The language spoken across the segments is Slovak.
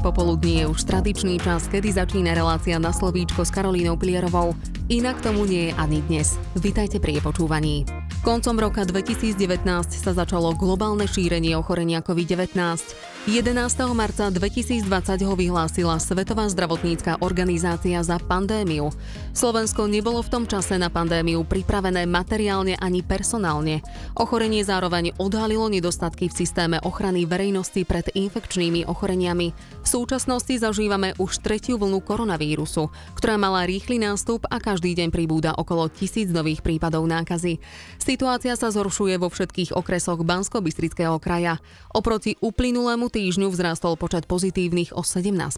popoludní je už tradičný čas, kedy začína relácia na slovíčko s Karolínou Pilierovou. Inak tomu nie je ani dnes. Vitajte pri počúvaní. Koncom roka 2019 sa začalo globálne šírenie ochorenia COVID-19. 11. marca 2020 ho vyhlásila Svetová zdravotnícka organizácia za pandémiu. Slovensko nebolo v tom čase na pandémiu pripravené materiálne ani personálne. Ochorenie zároveň odhalilo nedostatky v systéme ochrany verejnosti pred infekčnými ochoreniami. V súčasnosti zažívame už tretiu vlnu koronavírusu, ktorá mala rýchly nástup a každý deň pribúda okolo tisíc nových prípadov nákazy. Situácia sa zhoršuje vo všetkých okresoch Bansko-Bystrického kraja. Oproti uplynulému týždňu vzrástol počet pozitívnych o 17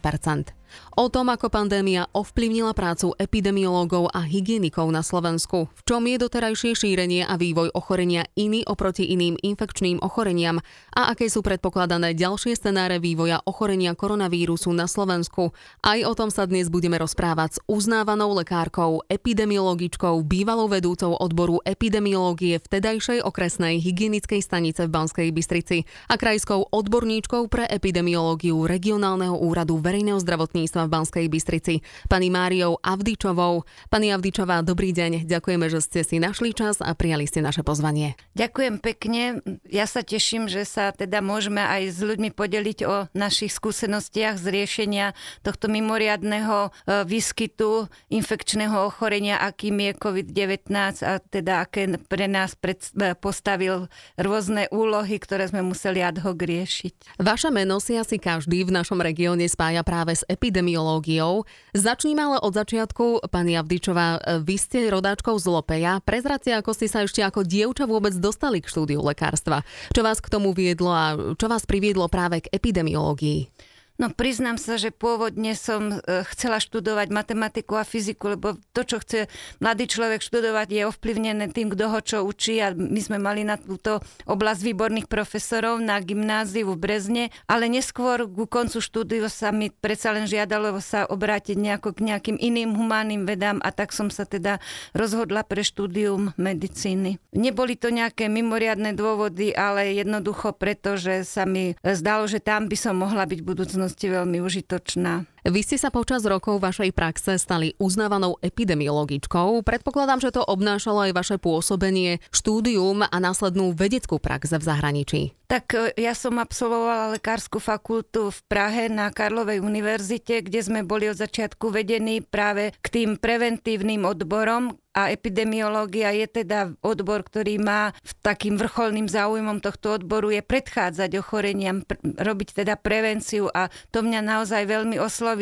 O tom, ako pandémia ovplyvnila prácu epidemiológov a hygienikov na Slovensku, v čom je doterajšie šírenie a vývoj ochorenia iný oproti iným infekčným ochoreniam a aké sú predpokladané ďalšie scenáre vývoja ochorenia koronavírusu na Slovensku. Aj o tom sa dnes budeme rozprávať s uznávanou lekárkou, epidemiologičkou, bývalou vedúcou odboru epidemiológie vtedajšej okresnej hygienickej stanice v Banskej Bystrici a krajskou odborníčkou pre epidemiológiu regionálneho úradu verejného zdravotníctva zdravotníctva v Banskej Bystrici, pani Máriou Avdičovou. Pani Avdičová, dobrý deň. Ďakujeme, že ste si našli čas a prijali ste naše pozvanie. Ďakujem pekne. Ja sa teším, že sa teda môžeme aj s ľuďmi podeliť o našich skúsenostiach z riešenia tohto mimoriadného e, výskytu infekčného ochorenia, akým je COVID-19 a teda aké pre nás pred, e, postavil rôzne úlohy, ktoré sme museli ad hoc riešiť. Vaše meno si asi každý v našom regióne spája práve s epidemiou epidemiológiou. Začníme ale od začiatku. Pani Avdičová, vy ste rodáčkou z Lopeja. Prezrate, ako ste sa ešte ako dievča vôbec dostali k štúdiu lekárstva. Čo vás k tomu viedlo a čo vás priviedlo práve k epidemiológii? No priznám sa, že pôvodne som e, chcela študovať matematiku a fyziku, lebo to, čo chce mladý človek študovať, je ovplyvnené tým, kto ho čo učí a my sme mali na túto oblasť výborných profesorov na gymnáziu v Brezne, ale neskôr ku koncu štúdiu sa mi predsa len žiadalo sa obrátiť nejako k nejakým iným humánnym vedám a tak som sa teda rozhodla pre štúdium medicíny. Neboli to nejaké mimoriadne dôvody, ale jednoducho preto, že sa mi zdalo, že tam by som mohla byť v budúcnosti budúcnosti veľmi užitočná. Vy ste sa počas rokov vašej praxe stali uznávanou epidemiologičkou. Predpokladám, že to obnášalo aj vaše pôsobenie, štúdium a následnú vedeckú prax v zahraničí. Tak e, ja som absolvovala lekárskú fakultu v Prahe na Karlovej univerzite, kde sme boli od začiatku vedení práve k tým preventívnym odborom, a epidemiológia je teda odbor, ktorý má takým vrcholným záujmom tohto odboru je predchádzať ochoreniam, pr- robiť teda prevenciu a to mňa naozaj veľmi oslovilo,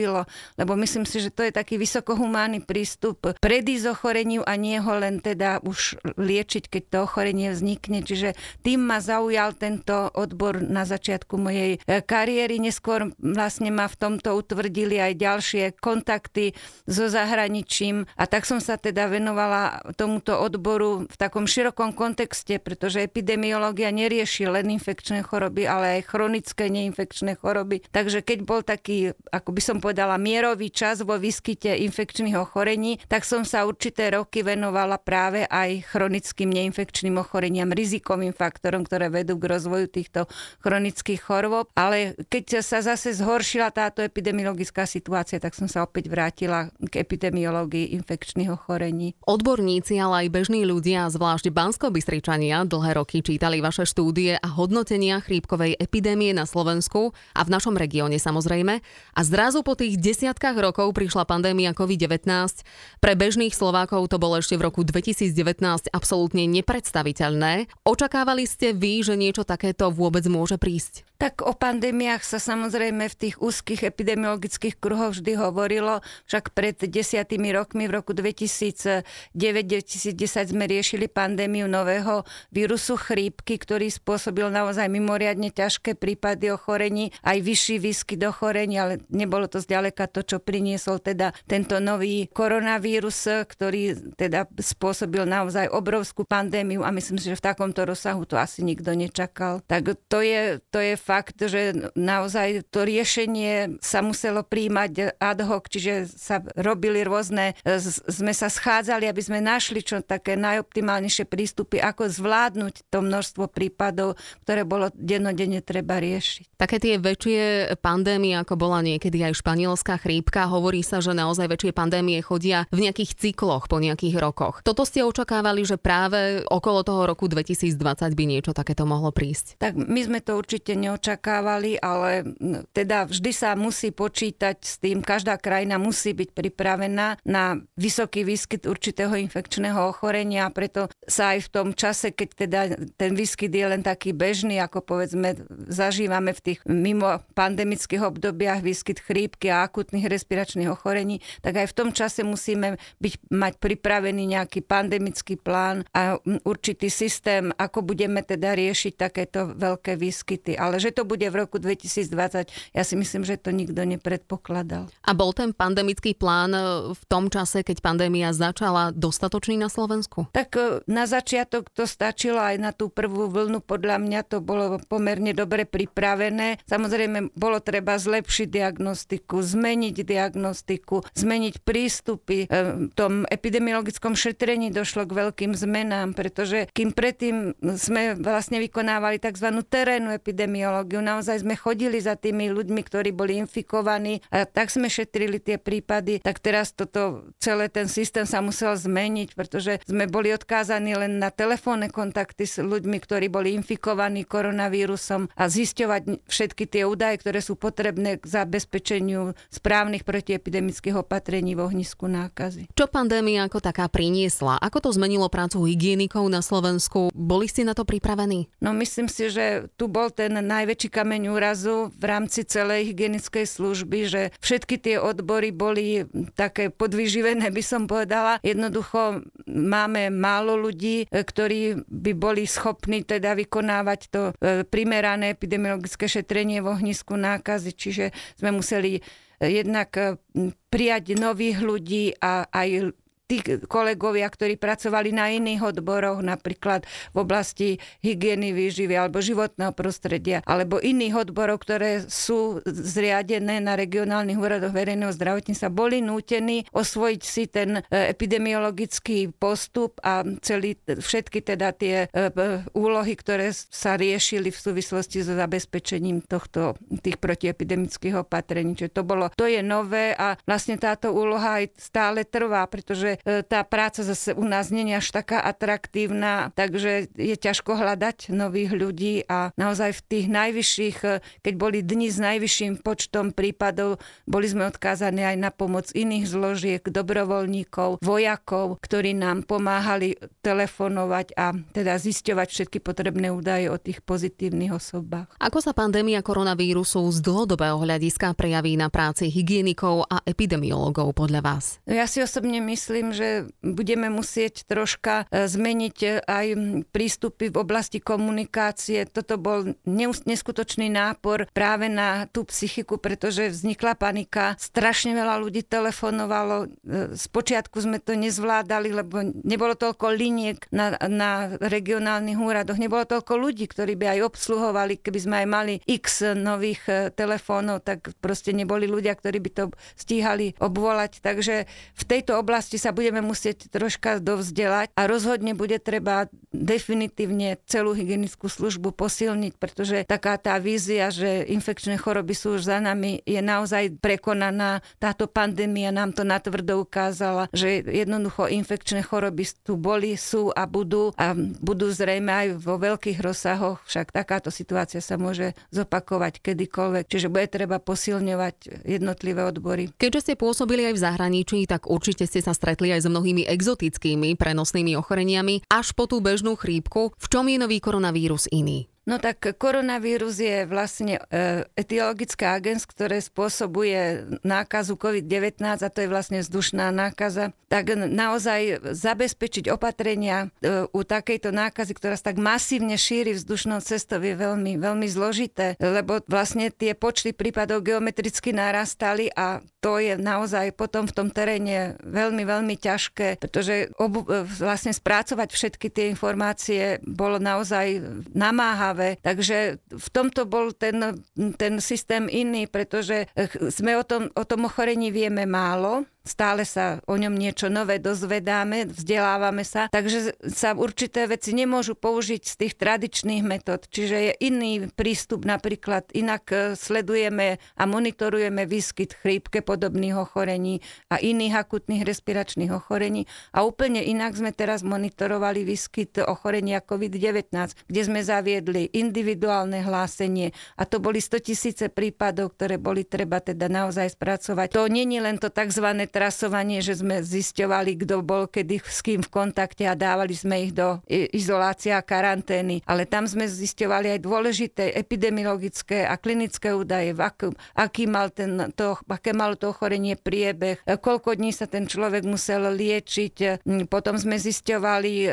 lebo myslím si, že to je taký vysokohumánny prístup predísť ochoreniu a nie ho len teda už liečiť, keď to ochorenie vznikne. Čiže tým ma zaujal tento odbor na začiatku mojej e, kariéry. Neskôr vlastne ma v tomto utvrdili aj ďalšie kontakty so zahraničím a tak som sa teda venovala tomuto odboru v takom širokom kontexte, pretože epidemiológia nerieši len infekčné choroby, ale aj chronické neinfekčné choroby. Takže keď bol taký, ako by som povedala, mierový čas vo výskyte infekčných ochorení, tak som sa určité roky venovala práve aj chronickým neinfekčným ochoreniam, rizikovým faktorom, ktoré vedú k rozvoju týchto chronických chorôb. Ale keď sa zase zhoršila táto epidemiologická situácia, tak som sa opäť vrátila k epidemiológii infekčných ochorení. Odborníci, ale aj bežní ľudia, zvlášť bansko dlhé roky čítali vaše štúdie a hodnotenia chrípkovej epidémie na Slovensku a v našom regióne samozrejme. A zrazu po tých desiatkách rokov prišla pandémia COVID-19. Pre bežných Slovákov to bolo ešte v roku 2019 absolútne nepredstaviteľné. Očakávali ste vy, že niečo takéto vôbec môže prísť? Tak o pandémiách sa samozrejme v tých úzkých epidemiologických kruhoch vždy hovorilo, však pred desiatými rokmi v roku 2009-2010 sme riešili pandémiu nového vírusu chrípky, ktorý spôsobil naozaj mimoriadne ťažké prípady ochorení, aj vyšší výskyt ochorení, ale nebolo to zďaleka to, čo priniesol teda tento nový koronavírus, ktorý teda spôsobil naozaj obrovskú pandémiu a myslím si, že v takomto rozsahu to asi nikto nečakal. Tak to je, to je fakt fakt, že naozaj to riešenie sa muselo príjmať ad hoc, čiže sa robili rôzne, sme sa schádzali, aby sme našli čo také najoptimálnejšie prístupy, ako zvládnuť to množstvo prípadov, ktoré bolo dennodenne treba riešiť. Také tie väčšie pandémie, ako bola niekedy aj španielská chrípka, hovorí sa, že naozaj väčšie pandémie chodia v nejakých cykloch po nejakých rokoch. Toto ste očakávali, že práve okolo toho roku 2020 by niečo takéto mohlo prísť? Tak my sme to určite neočakávali, ale teda vždy sa musí počítať s tým, každá krajina musí byť pripravená na vysoký výskyt určitého infekčného ochorenia, preto sa aj v tom čase, keď teda ten výskyt je len taký bežný, ako povedzme zažívame v tých mimo pandemických obdobiach výskyt chrípky a akutných respiračných ochorení, tak aj v tom čase musíme byť, mať pripravený nejaký pandemický plán a určitý systém, ako budeme teda riešiť takéto veľké výskyty. Ale že to bude v roku 2020, ja si myslím, že to nikto nepredpokladal. A bol ten pandemický plán v tom čase, keď pandémia začala, dostatočný na Slovensku? Tak e, na začiatok to stačilo aj na tú prvú vlnu. Podľa mňa to bolo pomerne dobre pripravené. Samozrejme, bolo treba zlepšiť diagnostiku, zmeniť diagnostiku, zmeniť prístupy. E, v tom epidemiologickom šetrení došlo k veľkým zmenám, pretože kým predtým sme vlastne vykonávali tzv. terénnu epidemiológiu, naozaj sme chodili za tými ľuďmi, ktorí boli infikovaní a tak sme šetrili tie prípady, tak teraz toto celé ten systém sa musel zmeniť, pretože sme boli odkázaní len na telefónne kontakty s ľuďmi, ktorí boli infikovaní koronavírusom a zisťovať všetky tie údaje, ktoré sú potrebné k zabezpečeniu správnych protiepidemických opatrení v ohnisku nákazy. Čo pandémia ako taká priniesla? Ako to zmenilo prácu hygienikov na Slovensku? Boli ste na to pripravení? No myslím si, že tu bol ten najväčší kameň úrazu v rámci celej hygienickej služby, že všetky tie odbory boli také podvyživené, by som povedala. Jednoducho máme málo ľudí, ktorí by boli schopní teda vykonávať to e, primerané epidemiologické šetrenie v ohnisku nákazy, čiže sme museli jednak e, prijať nových ľudí a aj tí kolegovia, ktorí pracovali na iných odboroch, napríklad v oblasti hygieny výživy alebo životného prostredia, alebo iných odborov, ktoré sú zriadené na regionálnych úradoch verejného zdravotníctva, boli nútení osvojiť si ten e, epidemiologický postup a celý, všetky teda tie e, úlohy, ktoré sa riešili v súvislosti so zabezpečením tohto, tých protiepidemických opatrení. Čiže to bolo, to je nové a vlastne táto úloha aj stále trvá, pretože tá práca zase u nás nie je až taká atraktívna, takže je ťažko hľadať nových ľudí a naozaj v tých najvyšších, e, keď boli dni s najvyšším počtom prípadov, boli sme odkázaní aj na pomoc iných zložiek, dobrovoľníkov, vojakov, ktorí nám pomáhali telefonovať a teda zisťovať všetky potrebné údaje o tých pozitívnych osobách. Ako sa pandémia koronavírusu z dlhodobého hľadiska prejaví na práci hygienikov a epidemiologov podľa vás? Ja si osobne myslím, myslím, že budeme musieť troška e, zmeniť e, aj prístupy v oblasti komunikácie. Toto bol neskutočný nápor práve na tú psychiku, pretože vznikla panika. Strašne veľa ľudí telefonovalo. Spočiatku e, sme to nezvládali, lebo nebolo toľko liniek na, na regionálnych úradoch, nebolo toľko ľudí, ktorí by aj obsluhovali, keby sme aj mali x nových telefónov, tak proste neboli ľudia, ktorí by to stíhali obvolať. Takže v tejto oblasti sa budeme musieť troška dovzdelať a rozhodne bude treba definitívne celú hygienickú službu posilniť, pretože taká tá vízia, že infekčné choroby sú už za nami, je naozaj prekonaná. Táto pandémia nám to natvrdo ukázala, že jednoducho infekčné choroby tu boli, sú a budú a budú zrejme aj vo veľkých rozsahoch, však takáto situácia sa môže zopakovať kedykoľvek, čiže bude treba posilňovať jednotlivé odbory. Keďže ste pôsobili aj v zahraničí, tak určite ste sa stretli stretli aj s mnohými exotickými prenosnými ochoreniami až po tú bežnú chrípku. V čom je nový koronavírus iný? No tak koronavírus je vlastne e, etiologické agens, ktoré spôsobuje nákazu COVID-19 a to je vlastne vzdušná nákaza. Tak naozaj zabezpečiť opatrenia e, u takejto nákazy, ktorá sa tak masívne šíri vzdušnou cestou je veľmi, veľmi zložité, lebo vlastne tie počty prípadov geometricky narastali a to je naozaj potom v tom teréne veľmi, veľmi ťažké, pretože obu, e, vlastne spracovať všetky tie informácie bolo naozaj namáhavé hlave. Takže v tomto bol ten, ten systém iný, pretože sme o tom, o tom ochorení vieme málo, stále sa o ňom niečo nové dozvedáme, vzdelávame sa, takže sa určité veci nemôžu použiť z tých tradičných metód. Čiže je iný prístup, napríklad inak e, sledujeme a monitorujeme výskyt chrípke podobných ochorení a iných akutných respiračných ochorení a úplne inak sme teraz monitorovali výskyt ochorenia COVID-19, kde sme zaviedli individuálne hlásenie a to boli 100 tisíce prípadov, ktoré boli treba teda naozaj spracovať. To není len to tzv trasovanie, že sme zisťovali, kto bol kedy s kým v kontakte a dávali sme ich do izolácia a karantény. Ale tam sme zisťovali aj dôležité epidemiologické a klinické údaje, aký, aký mal ten, to, aké malo to ochorenie priebeh, koľko dní sa ten človek musel liečiť. Potom sme zisťovali e,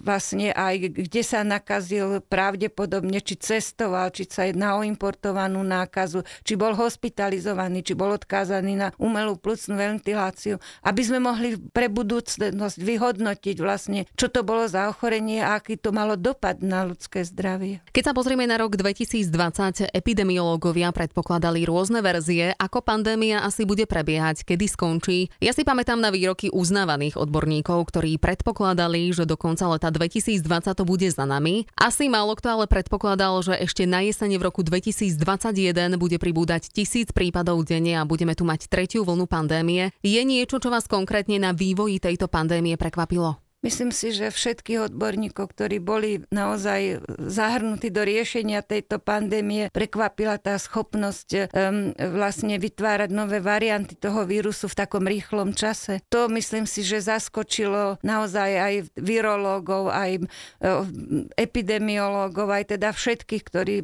vlastne aj, kde sa nakazil pravdepodobne, či cestoval, či sa jedná o importovanú nákazu, či bol hospitalizovaný, či bol odkázaný na umelú plucnú ventiláciu ventiláciu, aby sme mohli pre budúcnosť vyhodnotiť vlastne, čo to bolo za ochorenie a aký to malo dopad na ľudské zdravie. Keď sa pozrieme na rok 2020, epidemiológovia predpokladali rôzne verzie, ako pandémia asi bude prebiehať, kedy skončí. Ja si pamätám na výroky uznávaných odborníkov, ktorí predpokladali, že do konca leta 2020 to bude za nami. Asi málo kto ale predpokladal, že ešte na jesene v roku 2021 bude pribúdať tisíc prípadov denne a budeme tu mať tretiu vlnu pandémie. Niečo, čo vás konkrétne na vývoji tejto pandémie prekvapilo? Myslím si, že všetkých odborníkov, ktorí boli naozaj zahrnutí do riešenia tejto pandémie, prekvapila tá schopnosť um, vlastne vytvárať nové varianty toho vírusu v takom rýchlom čase. To myslím si, že zaskočilo naozaj aj virológov, aj epidemiológov, aj teda všetkých, ktorí,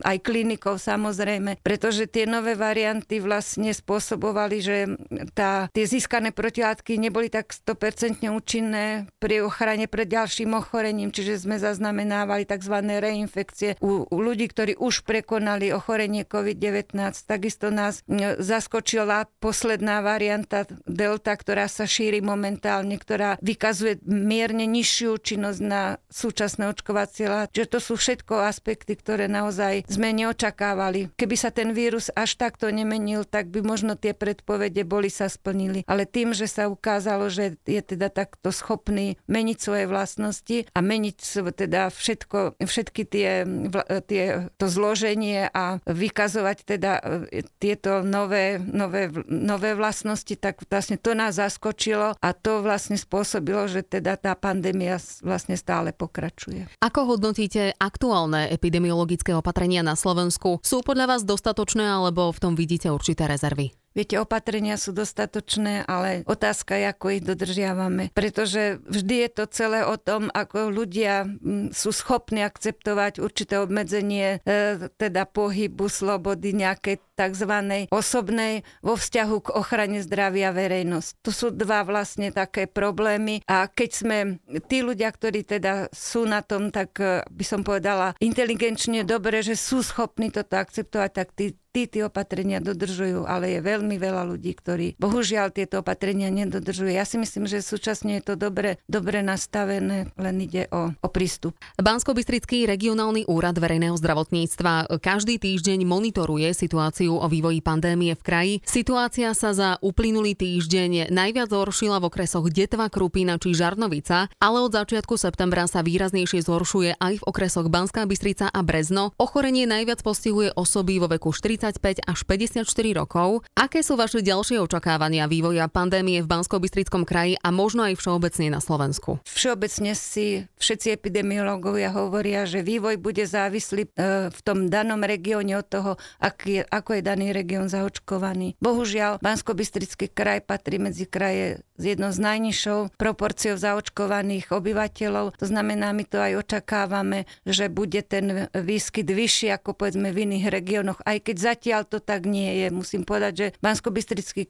aj klinikov samozrejme, pretože tie nové varianty vlastne spôsobovali, že tá, tie získané protilátky neboli tak 100% účinné pri ochrane pred ďalším ochorením, čiže sme zaznamenávali tzv. reinfekcie u, u ľudí, ktorí už prekonali ochorenie COVID-19. Takisto nás zaskočila posledná varianta Delta, ktorá sa šíri momentálne, ktorá vykazuje mierne nižšiu činnosť na súčasné očkovacie látky. Čiže to sú všetko aspekty, ktoré naozaj sme neočakávali. Keby sa ten vírus až takto nemenil, tak by možno tie predpovede boli sa splnili. Ale tým, že sa ukázalo, že je teda takto schopný meniť svoje vlastnosti a meniť teda všetko, všetky tie, tie, to zloženie a vykazovať teda e, tieto nové, nové, nové vlastnosti, tak vlastne to nás zaskočilo a to vlastne spôsobilo, že teda tá pandémia vlastne stále pokračuje. Ako hodnotíte aktuálne epidemiologické opatrenia na Slovensku? Sú podľa vás dostatočné alebo v tom vidíte určité rezervy? Viete, opatrenia sú dostatočné, ale otázka je, ako ich dodržiavame. Pretože vždy je to celé o tom, ako ľudia sú schopní akceptovať určité obmedzenie e, teda pohybu, slobody, nejaké tzv. osobnej vo vzťahu k ochrane zdravia verejnosť. To sú dva vlastne také problémy a keď sme tí ľudia, ktorí teda sú na tom, tak e, by som povedala inteligenčne dobre, že sú schopní toto akceptovať, tak tí tí tie opatrenia dodržujú, ale je veľmi veľa ľudí, ktorí bohužiaľ tieto opatrenia nedodržujú. Ja si myslím, že súčasne je to dobre, dobre nastavené, len ide o, o prístup. bansko regionálny úrad verejného zdravotníctva každý týždeň monitoruje situáciu o vývoji pandémie v kraji. Situácia sa za uplynulý týždeň najviac zhoršila v okresoch Detva, Krupina či Žarnovica, ale od začiatku septembra sa výraznejšie zhoršuje aj v okresoch Banská Bystrica a Brezno. Ochorenie najviac postihuje osoby vo veku 40 45 až 54 rokov. Aké sú vaše ďalšie očakávania vývoja pandémie v bansko kraji a možno aj všeobecne na Slovensku? Všeobecne si všetci epidemiológovia hovoria, že vývoj bude závislý e, v tom danom regióne od toho, aký je, ako je daný región zaočkovaný. Bohužiaľ, bansko kraj patrí medzi kraje s jednou z najnižšou proporciou zaočkovaných obyvateľov. To znamená, my to aj očakávame, že bude ten výskyt vyšší ako povedzme v iných regiónoch, aj keď zatiaľ to tak nie je. Musím povedať, že bansko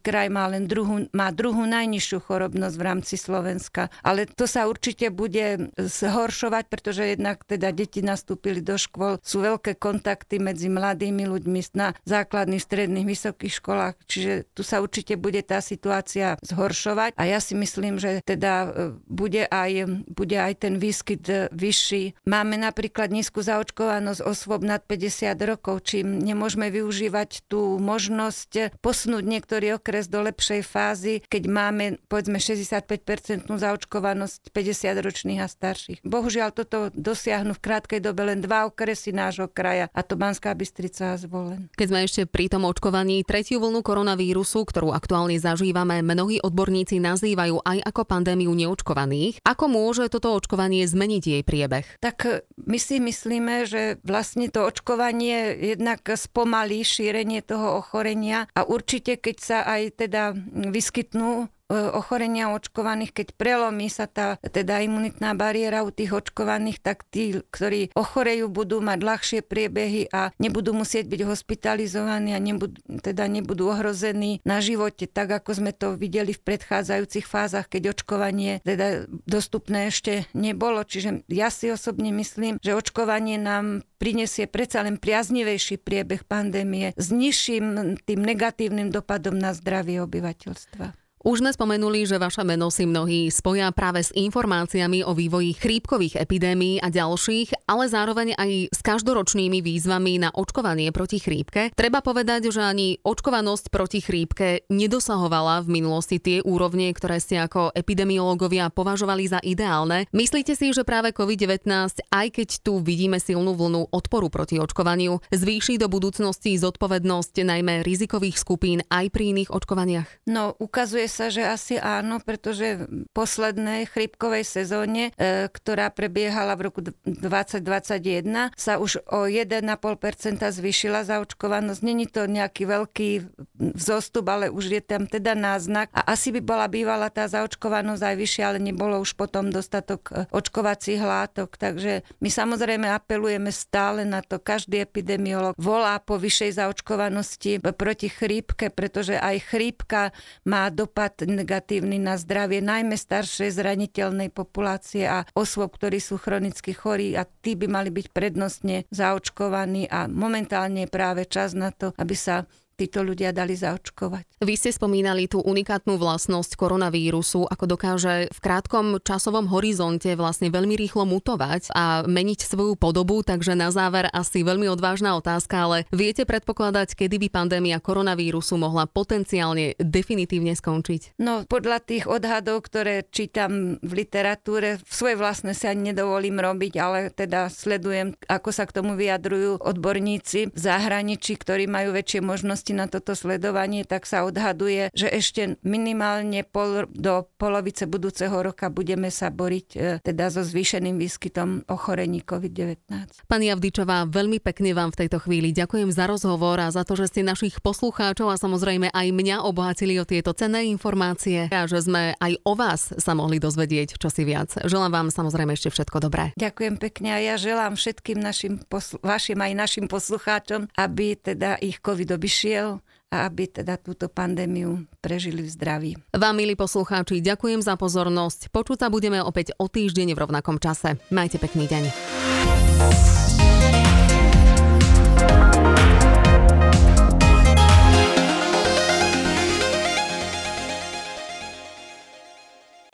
kraj má len druhú, má druhú najnižšiu chorobnosť v rámci Slovenska. Ale to sa určite bude zhoršovať, pretože jednak teda deti nastúpili do škôl, sú veľké kontakty medzi mladými ľuďmi na základných, stredných, vysokých školách, čiže tu sa určite bude tá situácia zhoršovať. A ja si myslím, že teda e, bude aj, bude aj ten výskyt e, vyšší. Máme napríklad nízku zaočkovanosť osôb nad 50 rokov, čím nemôžeme využívať tú možnosť posunúť niektorý okres do lepšej fázy, keď máme povedzme 65% zaočkovanosť 50 ročných a starších. Bohužiaľ toto dosiahnu v krátkej dobe len dva okresy nášho kraja a to Banská Bystrica a Zvolen. Keď sme ešte pri tom očkovaní, tretiu vlnu koronavírusu, ktorú aktuálne zažívame, mnohí odborníci nazývajú aj ako pandémiu neočkovaných. Ako môže toto očkovanie zmeniť jej priebeh? Tak e, my si myslíme, že vlastne to očkovanie jednak spomalí šírenie toho ochorenia a určite, keď sa aj teda vyskytnú ochorenia očkovaných, keď prelomí sa tá teda imunitná bariéra u tých očkovaných, tak tí, ktorí ochorejú, budú mať ľahšie priebehy a nebudú musieť byť hospitalizovaní a nebudú, teda nebudú ohrození na živote, tak ako sme to videli v predchádzajúcich fázach, keď očkovanie teda dostupné ešte nebolo. Čiže ja si osobne myslím, že očkovanie nám prinesie predsa len priaznivejší priebeh pandémie s nižším tým negatívnym dopadom na zdravie obyvateľstva. Už sme spomenuli, že vaše meno si mnohí spoja práve s informáciami o vývoji chrípkových epidémií a ďalších, ale zároveň aj s každoročnými výzvami na očkovanie proti chrípke. Treba povedať, že ani očkovanosť proti chrípke nedosahovala v minulosti tie úrovne, ktoré ste ako epidemiológovia považovali za ideálne. Myslíte si, že práve COVID-19, aj keď tu vidíme silnú vlnu odporu proti očkovaniu, zvýši do budúcnosti zodpovednosť najmä rizikových skupín aj pri iných očkovaniach? No, ukazuje sa, že asi áno, pretože v poslednej chrípkovej sezóne, e, ktorá prebiehala v roku 2021, sa už o 1,5% zvýšila zaočkovanosť. Není to nejaký veľký vzostup, ale už je tam teda náznak. A asi by bola bývala tá zaočkovanosť aj vyššia, ale nebolo už potom dostatok e, očkovacích látok. Takže my samozrejme apelujeme stále na to. Každý epidemiolog volá po vyššej zaočkovanosti proti chrípke, pretože aj chrípka má dopad dopad negatívny na zdravie najmä staršej zraniteľnej populácie a osôb, ktorí sú chronicky chorí a tí by mali byť prednostne zaočkovaní a momentálne je práve čas na to, aby sa títo ľudia dali zaočkovať. Vy ste spomínali tú unikátnu vlastnosť koronavírusu, ako dokáže v krátkom časovom horizonte vlastne veľmi rýchlo mutovať a meniť svoju podobu, takže na záver asi veľmi odvážna otázka, ale viete predpokladať, kedy by pandémia koronavírusu mohla potenciálne definitívne skončiť? No podľa tých odhadov, ktoré čítam v literatúre, svoje vlastné sa ani nedovolím robiť, ale teda sledujem, ako sa k tomu vyjadrujú odborníci v zahraničí, ktorí majú väčšie možnosti možnosti na toto sledovanie, tak sa odhaduje, že ešte minimálne pol, do polovice budúceho roka budeme sa boriť e, teda so zvýšeným výskytom ochorení COVID-19. Pani Avdičová, veľmi pekne vám v tejto chvíli ďakujem za rozhovor a za to, že ste našich poslucháčov a samozrejme aj mňa obohatili o tieto cenné informácie a že sme aj o vás sa mohli dozvedieť čosi viac. Želám vám samozrejme ešte všetko dobré. Ďakujem pekne a ja želám všetkým našim poslu- vašim aj našim poslucháčom, aby teda ich COVID obišiel išiel a aby teda túto pandémiu prežili v zdraví. Vám, milí poslucháči, ďakujem za pozornosť. Počuť sa budeme opäť o týždeň v rovnakom čase. Majte pekný deň.